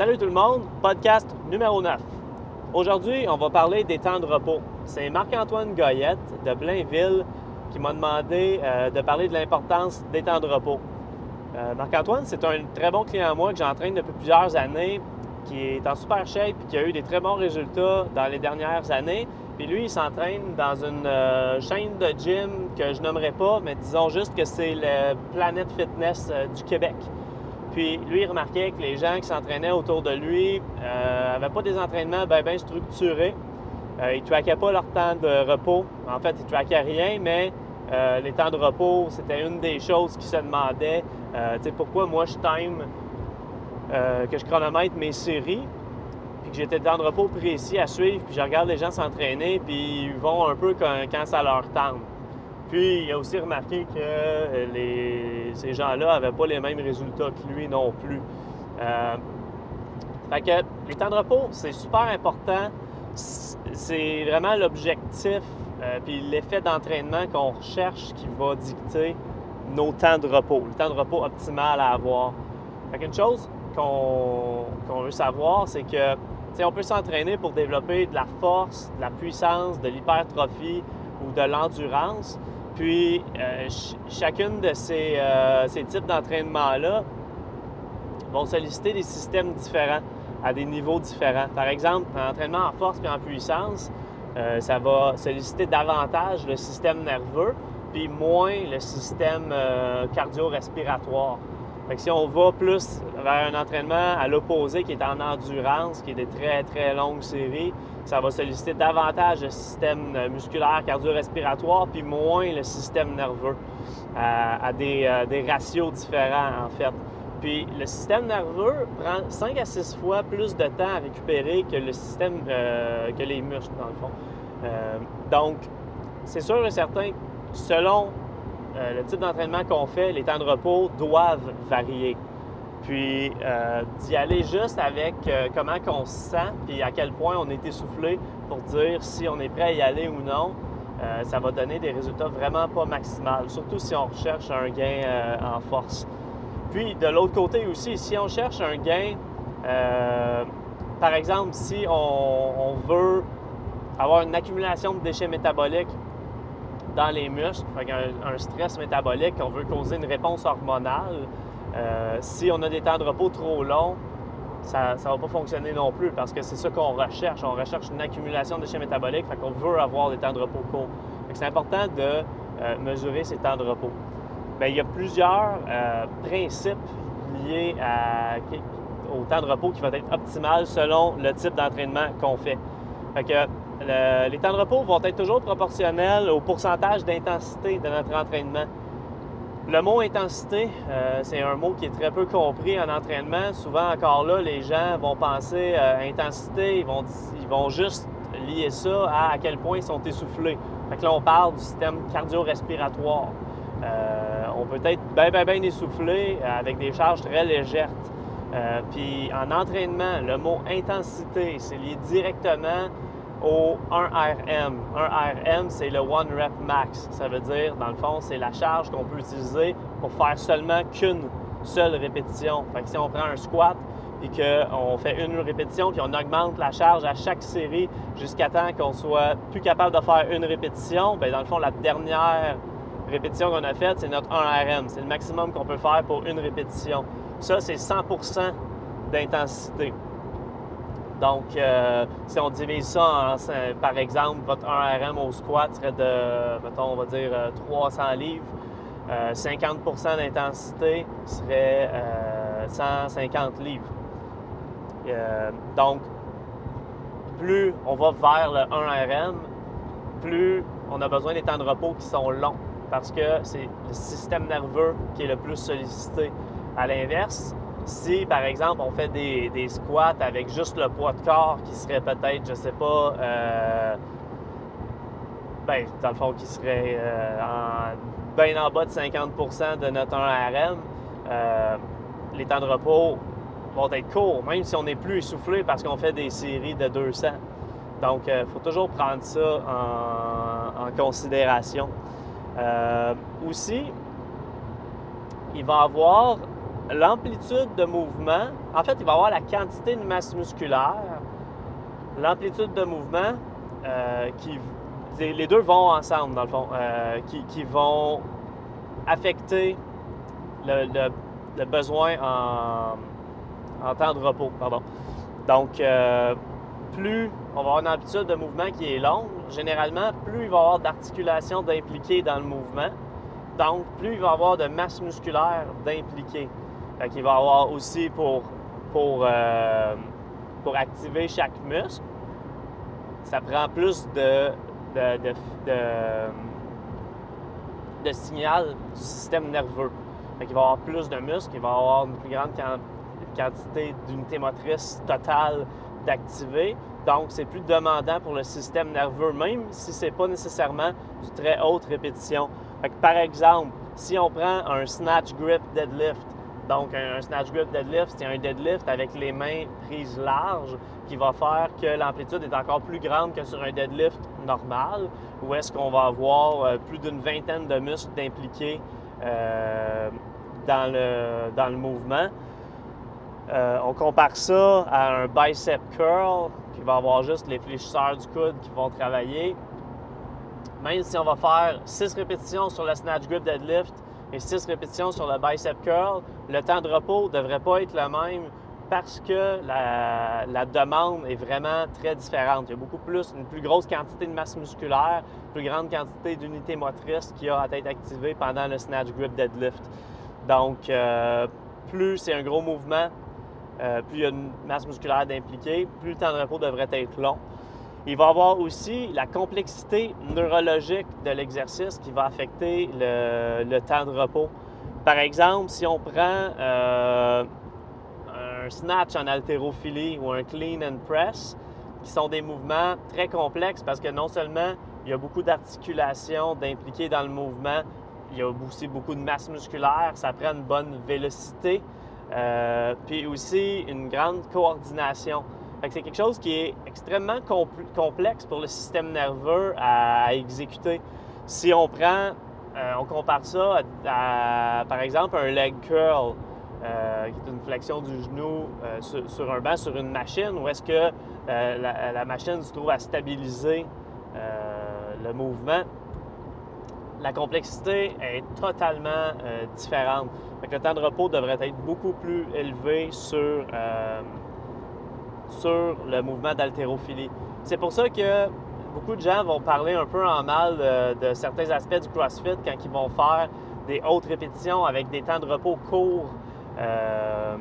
Salut tout le monde, podcast numéro 9. Aujourd'hui, on va parler des temps de repos. C'est Marc-Antoine Goyette de Blainville qui m'a demandé euh, de parler de l'importance des temps de repos. Euh, Marc-Antoine, c'est un très bon client à moi que j'entraîne depuis plusieurs années, qui est en super shape et qui a eu des très bons résultats dans les dernières années. Puis lui, il s'entraîne dans une euh, chaîne de gym que je nommerai pas, mais disons juste que c'est le Planet Fitness du Québec. Puis lui, il remarquait que les gens qui s'entraînaient autour de lui n'avaient pas des entraînements bien structurés. Euh, ils ne traquaient pas leur temps de repos. En fait, ils ne traquaient rien, mais euh, les temps de repos, c'était une des choses qui se demandaient. Euh, tu sais, pourquoi moi je time, que je chronomètre mes séries, puis que j'ai des temps de repos précis à suivre, puis je regarde les gens s'entraîner, puis ils vont un peu quand, ça leur tente. Puis il a aussi remarqué que ces gens-là n'avaient pas les mêmes résultats que lui non plus. fait que les temps de repos, c'est super important c'est vraiment l'objectif euh, puis l'effet d'entraînement qu'on recherche qui va dicter nos temps de repos, le temps de repos optimal à avoir. Fait une chose qu'on veut savoir, c'est que on peut s'entraîner pour développer de la force, de la puissance, de l'hypertrophie ou de l'endurance. Puis euh, chacune de ces, euh, types d'entraînement-là vont solliciter des systèmes différents à des niveaux différents. Par exemple, en entraînement en force et en puissance, euh, ça va solliciter davantage le système nerveux, puis moins le système euh, cardio-respiratoire. si on va plus vers un entraînement à l'opposé qui est en endurance, qui est des très très longues séries, ça va solliciter davantage le système euh, musculaire cardio-respiratoire, puis moins le système nerveux, à, des, des ratios différents en fait. Puis le système nerveux prend 5 à 6 fois plus de temps à récupérer que le système, euh, que les muscles, dans le fond. Euh, donc, c'est sûr et certain, selon euh, le type d'entraînement qu'on fait, les temps de repos doivent varier. Puis d'y aller juste avec comment on se sent, puis à quel point on est essoufflé pour dire si on est prêt à y aller ou non, ça va donner des résultats vraiment pas maximales, surtout si on recherche un gain en force. Puis de l'autre côté aussi, si on cherche un gain, euh, par exemple, si on, veut avoir une accumulation de déchets métaboliques les muscles, un, stress métabolique, on veut causer une réponse hormonale, euh, si on a des temps de repos trop longs, ça ne va pas fonctionner non plus parce que c'est ça qu'on recherche. On recherche une accumulation de déchets métaboliques, fait qu'on veut avoir des temps de repos courts. C'est important de euh, mesurer ces temps de repos. Bien, il y a plusieurs euh, principes liés au temps de repos qui va être optimal selon le type d'entraînement qu'on fait. fait que, les temps de repos vont être toujours proportionnels au pourcentage d'intensité de notre entraînement. Le mot intensité, euh, c'est un mot qui est très peu compris en entraînement. Souvent, encore là, les gens vont penser euh, intensité, ils vont, ils vont juste lier ça à à quel point ils sont essoufflés. Fait que là, on parle du système cardio-respiratoire. Euh, on peut être bien, bien, bien essoufflé avec des charges très légères. Puis en entraînement, le mot intensité, c'est lié directement au 1RM. 1RM, c'est le One Rep Max. Ça veut dire, dans le fond, c'est la charge qu'on peut utiliser pour faire seulement qu'une seule répétition. Fait que si on prend un squat et qu'on fait une répétition, puis on augmente la charge à chaque série jusqu'à temps qu'on soit plus capable de faire une répétition, bien, dans le fond, la dernière répétition qu'on a faite, c'est notre 1RM. C'est le maximum qu'on peut faire pour une répétition. Ça, c'est 100% d'intensité. Donc, euh, si on divise ça en, par exemple, votre 1RM au squat serait de, mettons, on va dire 300 euh, livres. 50% euh, d'intensité serait 150 livres. donc, plus on va vers le 1RM, plus on a besoin des temps de repos qui sont longs parce que c'est le système nerveux qui est le plus sollicité. À l'inverse, si par exemple on fait des, squats avec juste le poids de corps qui serait peut-être, je sais pas, euh, ben, dans le fond, qui serait euh, en, bien en bas de 50% de notre 1RM, euh, les temps de repos vont être courts, même si on n'est plus essoufflé parce qu'on fait des séries de 200. Donc, il faut toujours prendre ça en considération. Euh, aussi, il va y avoir l'amplitude de mouvement, en fait, il va avoir la quantité de masse musculaire, l'amplitude de mouvement, euh, qui, les deux vont ensemble, dans le fond, euh, qui, vont affecter le, besoin en, temps de repos. Donc, euh, plus on va avoir une amplitude de mouvement qui est longue, généralement, plus il va y avoir d'articulation d'impliquer dans le mouvement. Donc, plus il va y avoir de masse musculaire d'impliquer. Fait qu'il va avoir aussi pour, pour, euh, pour activer chaque muscle, ça prend plus de, de, signal du système nerveux. Fait qu'il va avoir plus de muscles, il va avoir une plus grande quantité d'unités motrices totales d'activer. Donc, c'est plus demandant pour le système nerveux, même si ce n'est pas nécessairement du très haute répétition. Fait que, par exemple, si on prend un snatch grip deadlift, donc, un, snatch grip deadlift, c'est un deadlift avec les mains prises larges qui va faire que l'amplitude est encore plus grande que sur un deadlift normal, où est-ce qu'on va avoir euh, plus d'une vingtaine de muscles d'impliqués euh, dans, le, dans le mouvement. Euh, on compare ça à un bicep curl qui va avoir juste les fléchisseurs du coude qui vont travailler. Même si on va faire 6 répétitions sur le snatch grip deadlift, et 6 répétitions sur le bicep curl, le temps de repos ne devrait pas être le même parce que la, demande est vraiment très différente. Il y a beaucoup plus, une plus grosse quantité de masse musculaire, plus grande quantité d'unités motrices qui a à être activée pendant le snatch grip deadlift. Donc, euh, plus c'est un gros mouvement, euh, plus il y a une masse musculaire d'impliquer, plus le temps de repos devrait être long. Il va y avoir aussi la complexité neurologique de l'exercice qui va affecter le, temps de repos. Par exemple, si on prend euh, un snatch en haltérophilie ou un clean and press, qui sont des mouvements très complexes parce que non seulement il y a beaucoup d'articulation d'impliquer dans le mouvement, il y a aussi beaucoup de masse musculaire, ça prend une bonne vélocité, euh, puis aussi une grande coordination c'est quelque chose qui est extrêmement complexe pour le système nerveux à, exécuter. Si on prend, euh, on compare ça à, par exemple, un leg curl, euh, qui est une flexion du genou euh, sur, un banc, sur une machine, où est-ce que la, machine se trouve à stabiliser le mouvement, la complexité est totalement différente. le temps de repos devrait être beaucoup plus élevé sur sur le mouvement d'haltérophilie. C'est pour ça que beaucoup de gens vont parler un peu en mal de, certains aspects du CrossFit quand ils vont faire des hautes répétitions avec des temps de repos courts, euh,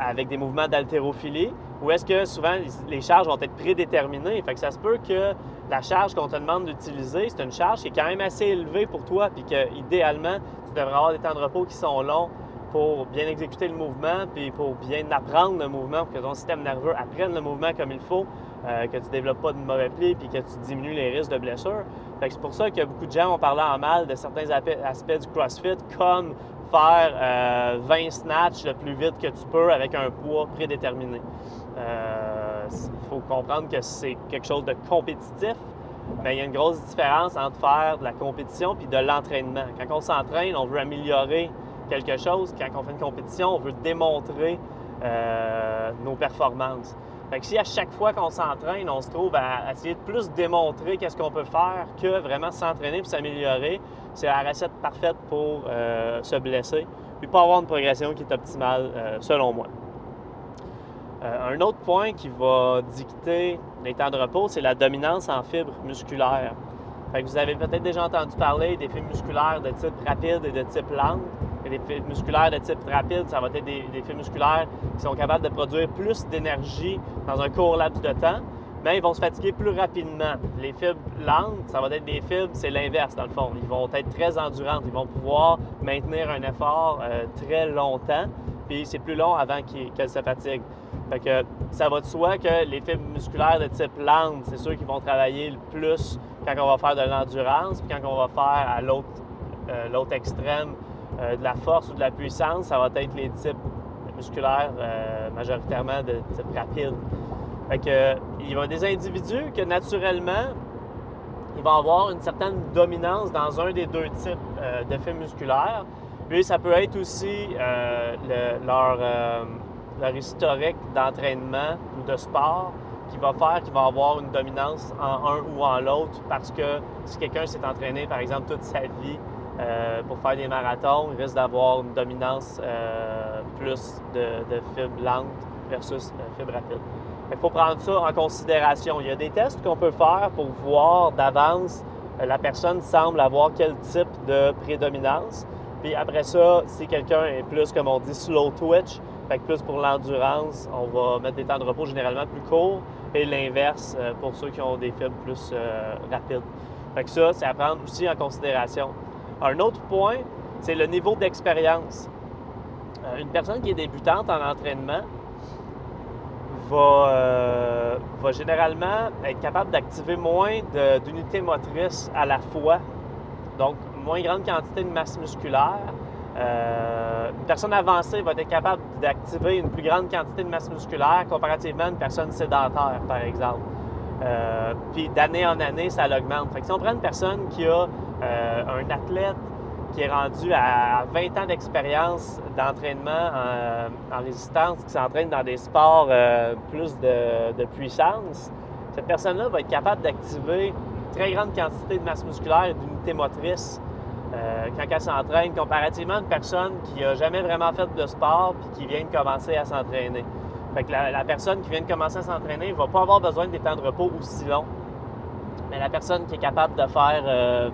avec des mouvements d'haltérophilie, ou est-ce que souvent les charges vont être prédéterminées? Fait que ça se peut que la charge qu'on te demande d'utiliser, c'est une charge qui est quand même assez élevée pour toi, puis que idéalement, tu devrais avoir des temps de repos qui sont longs pour bien exécuter le mouvement, puis pour bien apprendre le mouvement, pour que ton système nerveux apprenne le mouvement comme il faut, euh, que tu ne développes pas de mauvais plis, puis que tu diminues les risques de blessure. c'est pour ça que beaucoup de gens ont parlé en mal de certains aspects du CrossFit, comme faire 20 euh, snatchs le plus vite que tu peux avec un poids prédéterminé. Il euh, faut comprendre que c'est quelque chose de compétitif, mais il y a une grosse différence entre faire de la compétition puis de l'entraînement. Quand on s'entraîne, on veut améliorer quelque chose, quand on fait une compétition, on veut démontrer euh, nos performances. Fait que si à chaque fois qu'on s'entraîne, on se trouve à essayer de plus démontrer qu'est-ce qu'on peut faire que vraiment s'entraîner et s'améliorer, c'est la recette parfaite pour euh, se blesser puis pas avoir une progression qui est optimale euh, selon moi. un autre point qui va dicter les temps de repos, c'est la dominance en fibres musculaires. Fait que vous avez peut-être déjà entendu parler des fibres musculaires de type rapide et de type lente des fibres musculaires de type rapide, ça va être des, fibres musculaires qui sont capables de produire plus d'énergie dans un court laps de temps, mais ils vont se fatiguer plus rapidement. Les fibres lentes, ça va être des fibres, c'est l'inverse dans le fond. Ils vont être très endurantes, ils vont pouvoir maintenir un effort euh, très longtemps, puis c'est plus long avant qu'elles se fatiguent. Fait que ça va de soi que les fibres musculaires de type lente, c'est ceux qui vont travailler le plus quand on va faire de l'endurance, puis quand on va faire à l'autre euh, extrême de la force ou de la puissance, ça va être les types musculaires euh, majoritairement de type rapide. Fait que, il y a des individus que naturellement, ils vont avoir une certaine dominance dans un des deux types euh, d'effets musculaires. Puis ça peut être aussi leur, leur historique d'entraînement ou de sport qui va faire qu'il va avoir une dominance en un ou en l'autre parce que si quelqu'un s'est entraîné, par exemple, toute sa vie euh, pour faire des marathons, il risque d'avoir une dominance euh, plus de, fibres lentes versus euh, fibres rapides. Il faut prendre ça en considération. Il y a des tests qu'on peut faire pour voir d'avance la personne semble avoir quel type de prédominance. Puis après ça, si quelqu'un est plus, comme on dit, slow twitch, fait que plus pour l'endurance, on va mettre des temps de repos généralement plus courts et l'inverse pour ceux qui ont des fibres plus rapides. Fait que ça, c'est à prendre aussi en considération. Un autre point, c'est le niveau d'expérience. Euh, une personne qui est débutante en entraînement va, va généralement être capable d'activer moins d'unités motrices à la fois, donc moins grande quantité de masse musculaire, euh, une personne avancée va être capable d'activer une plus grande quantité de masse musculaire comparativement à une personne sédentaire, par exemple. Euh, puis d'année en année, ça l'augmente. Si on prend une personne qui a euh, un athlète qui est rendu à 20 ans d'expérience d'entraînement en, résistance, qui s'entraîne dans des sports plus de, puissance, cette personne-là va être capable d'activer une très grande quantité de masse musculaire et d'unités motrices euh, quand elle s'entraîne, comparativement à une personne qui n'a jamais vraiment fait de sport puis qui vient de commencer à s'entraîner. Fait que la, personne qui vient de commencer à s'entraîner ne va pas avoir besoin des temps de repos aussi longs. Mais la personne qui est capable de faire euh,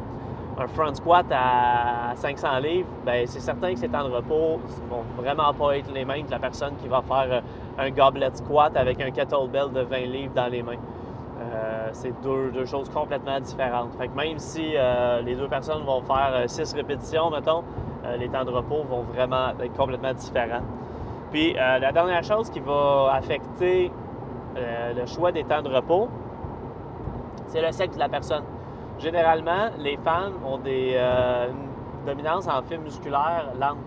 un front squat à 500 livres, ben c'est certain que ces temps de repos vont vraiment pas être les mêmes que la personne qui va faire euh, un goblet squat avec un kettlebell de 20 livres dans les mains. Euh, c'est deux, choses complètement différentes. Fait que même si euh, les deux personnes vont faire 6 euh, répétitions, mettons, les temps de repos vont vraiment être complètement différents. Puis la dernière chose qui va affecter le choix des temps de repos, c'est le sexe de la personne. Généralement, les femmes ont des, une dominance en fibres musculaires lente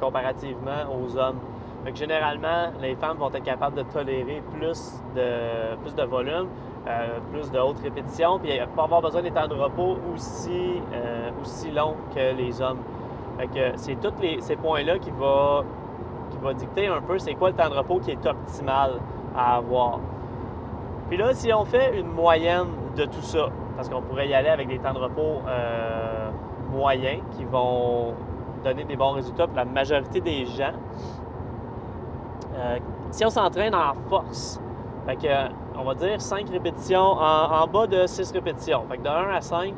comparativement aux hommes. Fait généralement, les femmes vont être capables de tolérer plus de, plus de volume, euh, plus de hautes répétitions, puis pas avoir besoin des temps de repos aussi, euh, aussi longs que les hommes. C'est tous ces points-là qui vont qui va dicter un peu c'est quoi le temps de repos qui est optimal à avoir. Puis là, si on fait une moyenne de tout ça, parce qu'on pourrait y aller avec des temps de repos euh, moyens qui vont donner des bons résultats pour la majorité des gens, euh, si on s'entraîne en force, on va dire 5 répétitions en, bas de 6 répétitions. Fait que de 1 à 5,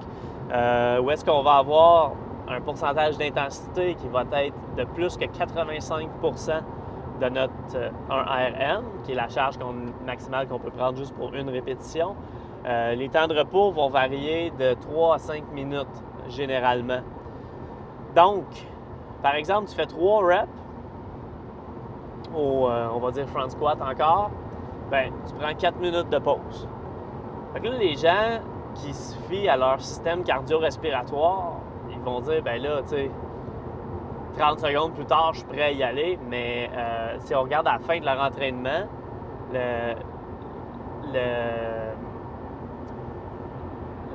euh, où est-ce qu'on va avoir un pourcentage d'intensité qui va être de plus que 85% de notre 1RM, euh, qui est la charge maximale qu'on peut prendre juste pour une répétition. Les temps de repos vont varier de 3 à 5 minutes généralement. Donc, par exemple, tu fais 3 reps, au, euh, on va dire front squat encore, ben, tu prends 4 minutes de pause. Fait que là, les gens qui se fient à leur système cardio-respiratoire, ils vont dire, ben là, tu sais, 30 secondes plus tard, je suis prêt à y aller, mais euh, si on regarde à la fin de leur entraînement, le, le,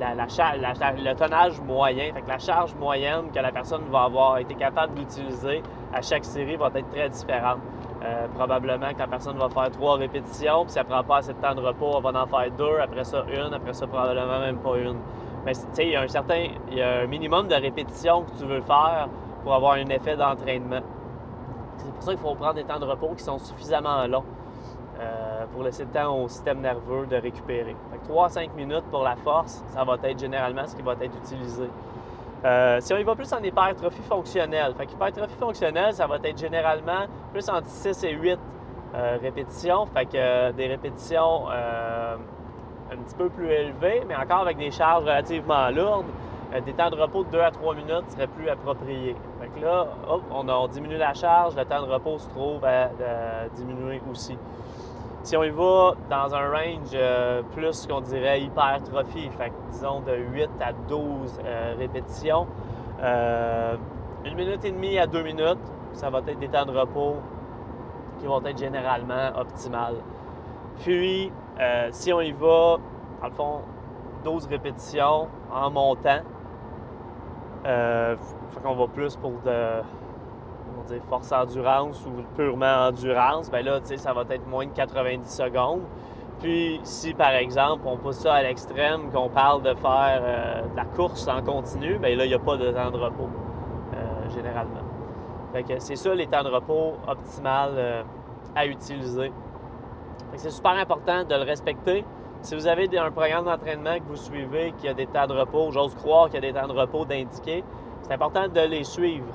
la, le tonnage moyen, fait que la charge moyenne que la personne va avoir été capable d'utiliser à chaque série va être très différente. Euh, probablement que la personne va faire trois répétitions, puis si elle prend pas assez de temps de repos, elle va en faire deux, après ça une, après ça probablement même pas une. Mais tu sais, il y a un certain, y a un minimum de répétitions que tu veux faire pour avoir un effet d'entraînement. C'est pour ça qu'il faut prendre des temps de repos qui sont suffisamment longs euh, pour laisser le temps au système nerveux de récupérer. Fait 3 à 5 minutes pour la force, ça va être généralement ce qui va être utilisé. Euh, si on y va plus en hypertrophie fonctionnelle, fait hypertrophie fonctionnelle, ça va être généralement plus entre 6 et 8 euh, répétitions, fait que euh, des répétitions un petit peu plus élevées, mais encore avec des charges relativement lourdes, des temps de repos de 2 à 3 minutes seraient plus appropriés. Fait que là, hop, on, a, diminue la charge, le temps de repos se trouve à diminuer aussi. Si on y va dans un range euh, plus qu'on dirait hypertrophie, fait disons de 8 à 12 euh, répétitions, euh, une minute et demie à deux minutes, ça va être des temps de repos qui vont être généralement optimales. Puis, si on y va, dans le fond, 12 répétitions en montant, Euh, fait qu'on va plus pour de dire force endurance ou purement endurance. Ben là, tu sais, ça va être moins de 90 secondes. Puis, si par exemple, on pousse ça à l'extrême, qu'on parle de faire euh, de la course en continu, bien là, il n'y a pas de temps de repos, euh, généralement. Fait que c'est ça les temps de repos optimal euh, à utiliser. c'est super important de le respecter. Si vous avez un programme d'entraînement que vous suivez qui a des temps de repos, j'ose croire qu'il y a des temps de repos d'indiquer, c'est important de les suivre.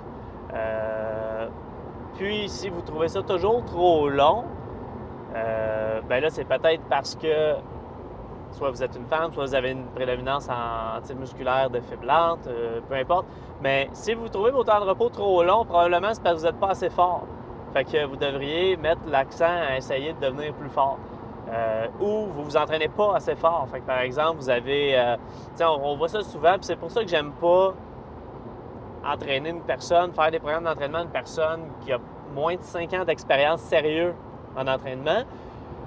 Puis, si vous trouvez ça toujours trop long, euh, ben là, c'est peut-être parce que soit vous êtes une femme, soit vous avez une prédominance en musculaire de faiblante, euh, peu importe. Mais si vous trouvez vos temps de repos trop longs, probablement c'est parce que vous n'êtes pas assez fort. Fait que vous devriez mettre l'accent à essayer de devenir plus fort. Euh, ou vous vous entraînez pas assez fort. Fait que par exemple, vous avez. on, on, voit ça souvent, c'est pour ça que j'aime pas entraîner une personne, faire des programmes d'entraînement d'une personne qui a moins de 5 ans d'expérience sérieux en entraînement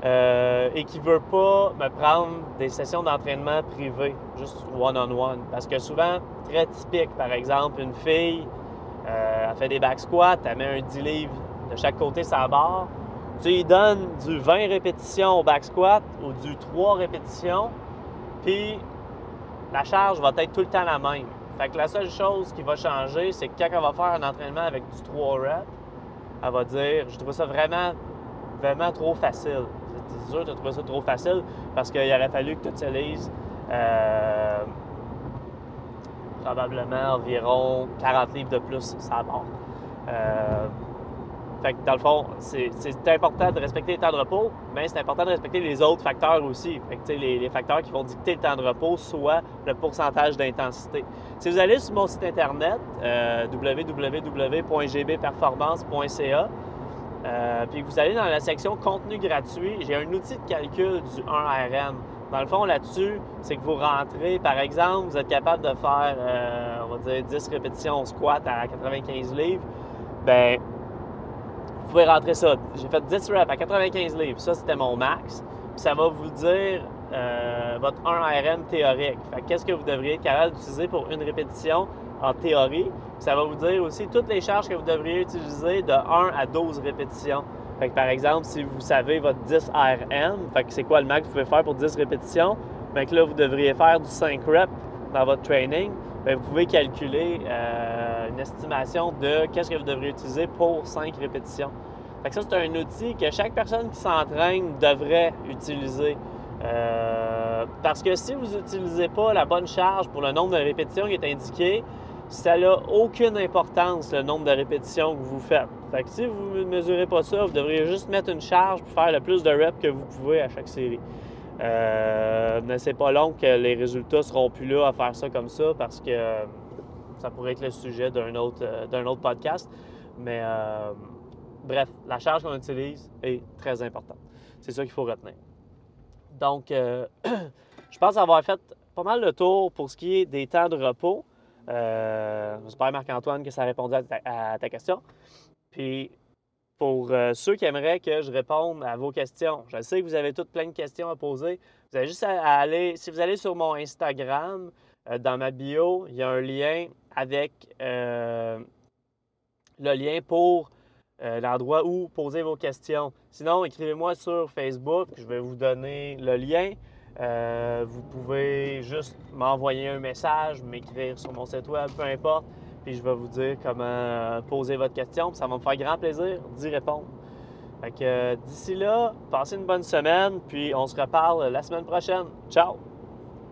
euh, et qui ne veut pas me prendre des sessions d'entraînement privées, juste one-on-one. Parce que souvent, très typique, par exemple, une fille, euh, elle fait des back squats, elle met un 10 livres de chaque côté sa barre. Tu lui donnes du 20 répétitions au back squat ou du 3 répétitions, puis la charge va être tout le temps la même. Fait que la seule chose qui va changer, c'est que quand elle va faire un entraînement avec du 3 reps, elle va dire Je trouve ça vraiment vraiment trop facile. C'est sûr que tu trouvé ça trop facile parce qu'il aurait fallu que tu utilises euh, probablement environ 40 livres de plus ça barre. Euh, fait que dans le fond, c'est important de respecter les temps de repos, mais c'est important de respecter les autres facteurs aussi. Les, facteurs qui vont dicter le temps de repos, soit le pourcentage d'intensité. Si vous allez sur mon site internet, euh, www.gbperformance.ca, euh, puis vous allez dans la section contenu gratuit, j'ai un outil de calcul du 1RM. Dans le fond, là-dessus, c'est que vous rentrez, par exemple, vous êtes capable de faire, euh, on va dire, 10 répétitions squat à 95 livres. Bien, pouvez rentrer ça. J'ai fait 10 reps à 95 livres. Ça, c'était mon max. Puis ça va vous dire euh, votre 1RM théorique. Qu'est-ce que vous devriez être capable d'utiliser pour une répétition en théorie? Ça va vous dire aussi toutes les charges que vous devriez utiliser de 1 à 12 répétitions. Fait par exemple, si vous savez votre 10 RM, que c'est quoi le max que vous pouvez faire pour 10 répétitions, bien que là, vous devriez faire du 5 reps dans votre training, bien, vous pouvez calculer euh, une estimation de qu'est-ce que vous devriez utiliser pour 5 répétitions. Fait que ça, c'est un outil que chaque personne qui s'entraîne devrait utiliser. Euh, parce que si vous n'utilisez pas la bonne charge pour le nombre de répétitions qui est indiqué, ça n'a aucune importance le nombre de répétitions que vous faites. Fait que si vous ne mesurez pas ça, vous devriez juste mettre une charge pour faire le plus de reps que vous pouvez à chaque série. Euh, mais c'est pas long que les résultats seront plus là à faire ça comme ça parce que ça pourrait être le sujet d'un autre, euh, d'un autre podcast. Mais euh, bref, la charge qu'on utilise est très importante. C'est ça qu'il faut retenir. Donc, je pense avoir fait pas mal le tour pour ce qui est des temps de repos. Euh, J'espère, Marc-Antoine, que ça a répondu à ta, question. Puis, pour euh, ceux qui aimeraient que je réponde à vos questions, je sais que vous avez toutes plein de questions à poser. Vous avez juste à aller, si vous allez sur mon Instagram, euh, dans ma bio, il y a un lien avec euh, le lien pour l'endroit où poser vos questions. Sinon, écrivez-moi sur Facebook, je vais vous donner le lien. Euh, vous pouvez juste m'envoyer un message, m'écrire sur mon site web, peu importe, puis je vais vous dire comment euh, poser votre question. Ça va me faire grand plaisir d'y répondre. Fait que d'ici là, passez une bonne semaine, puis on se reparle la semaine prochaine. Ciao!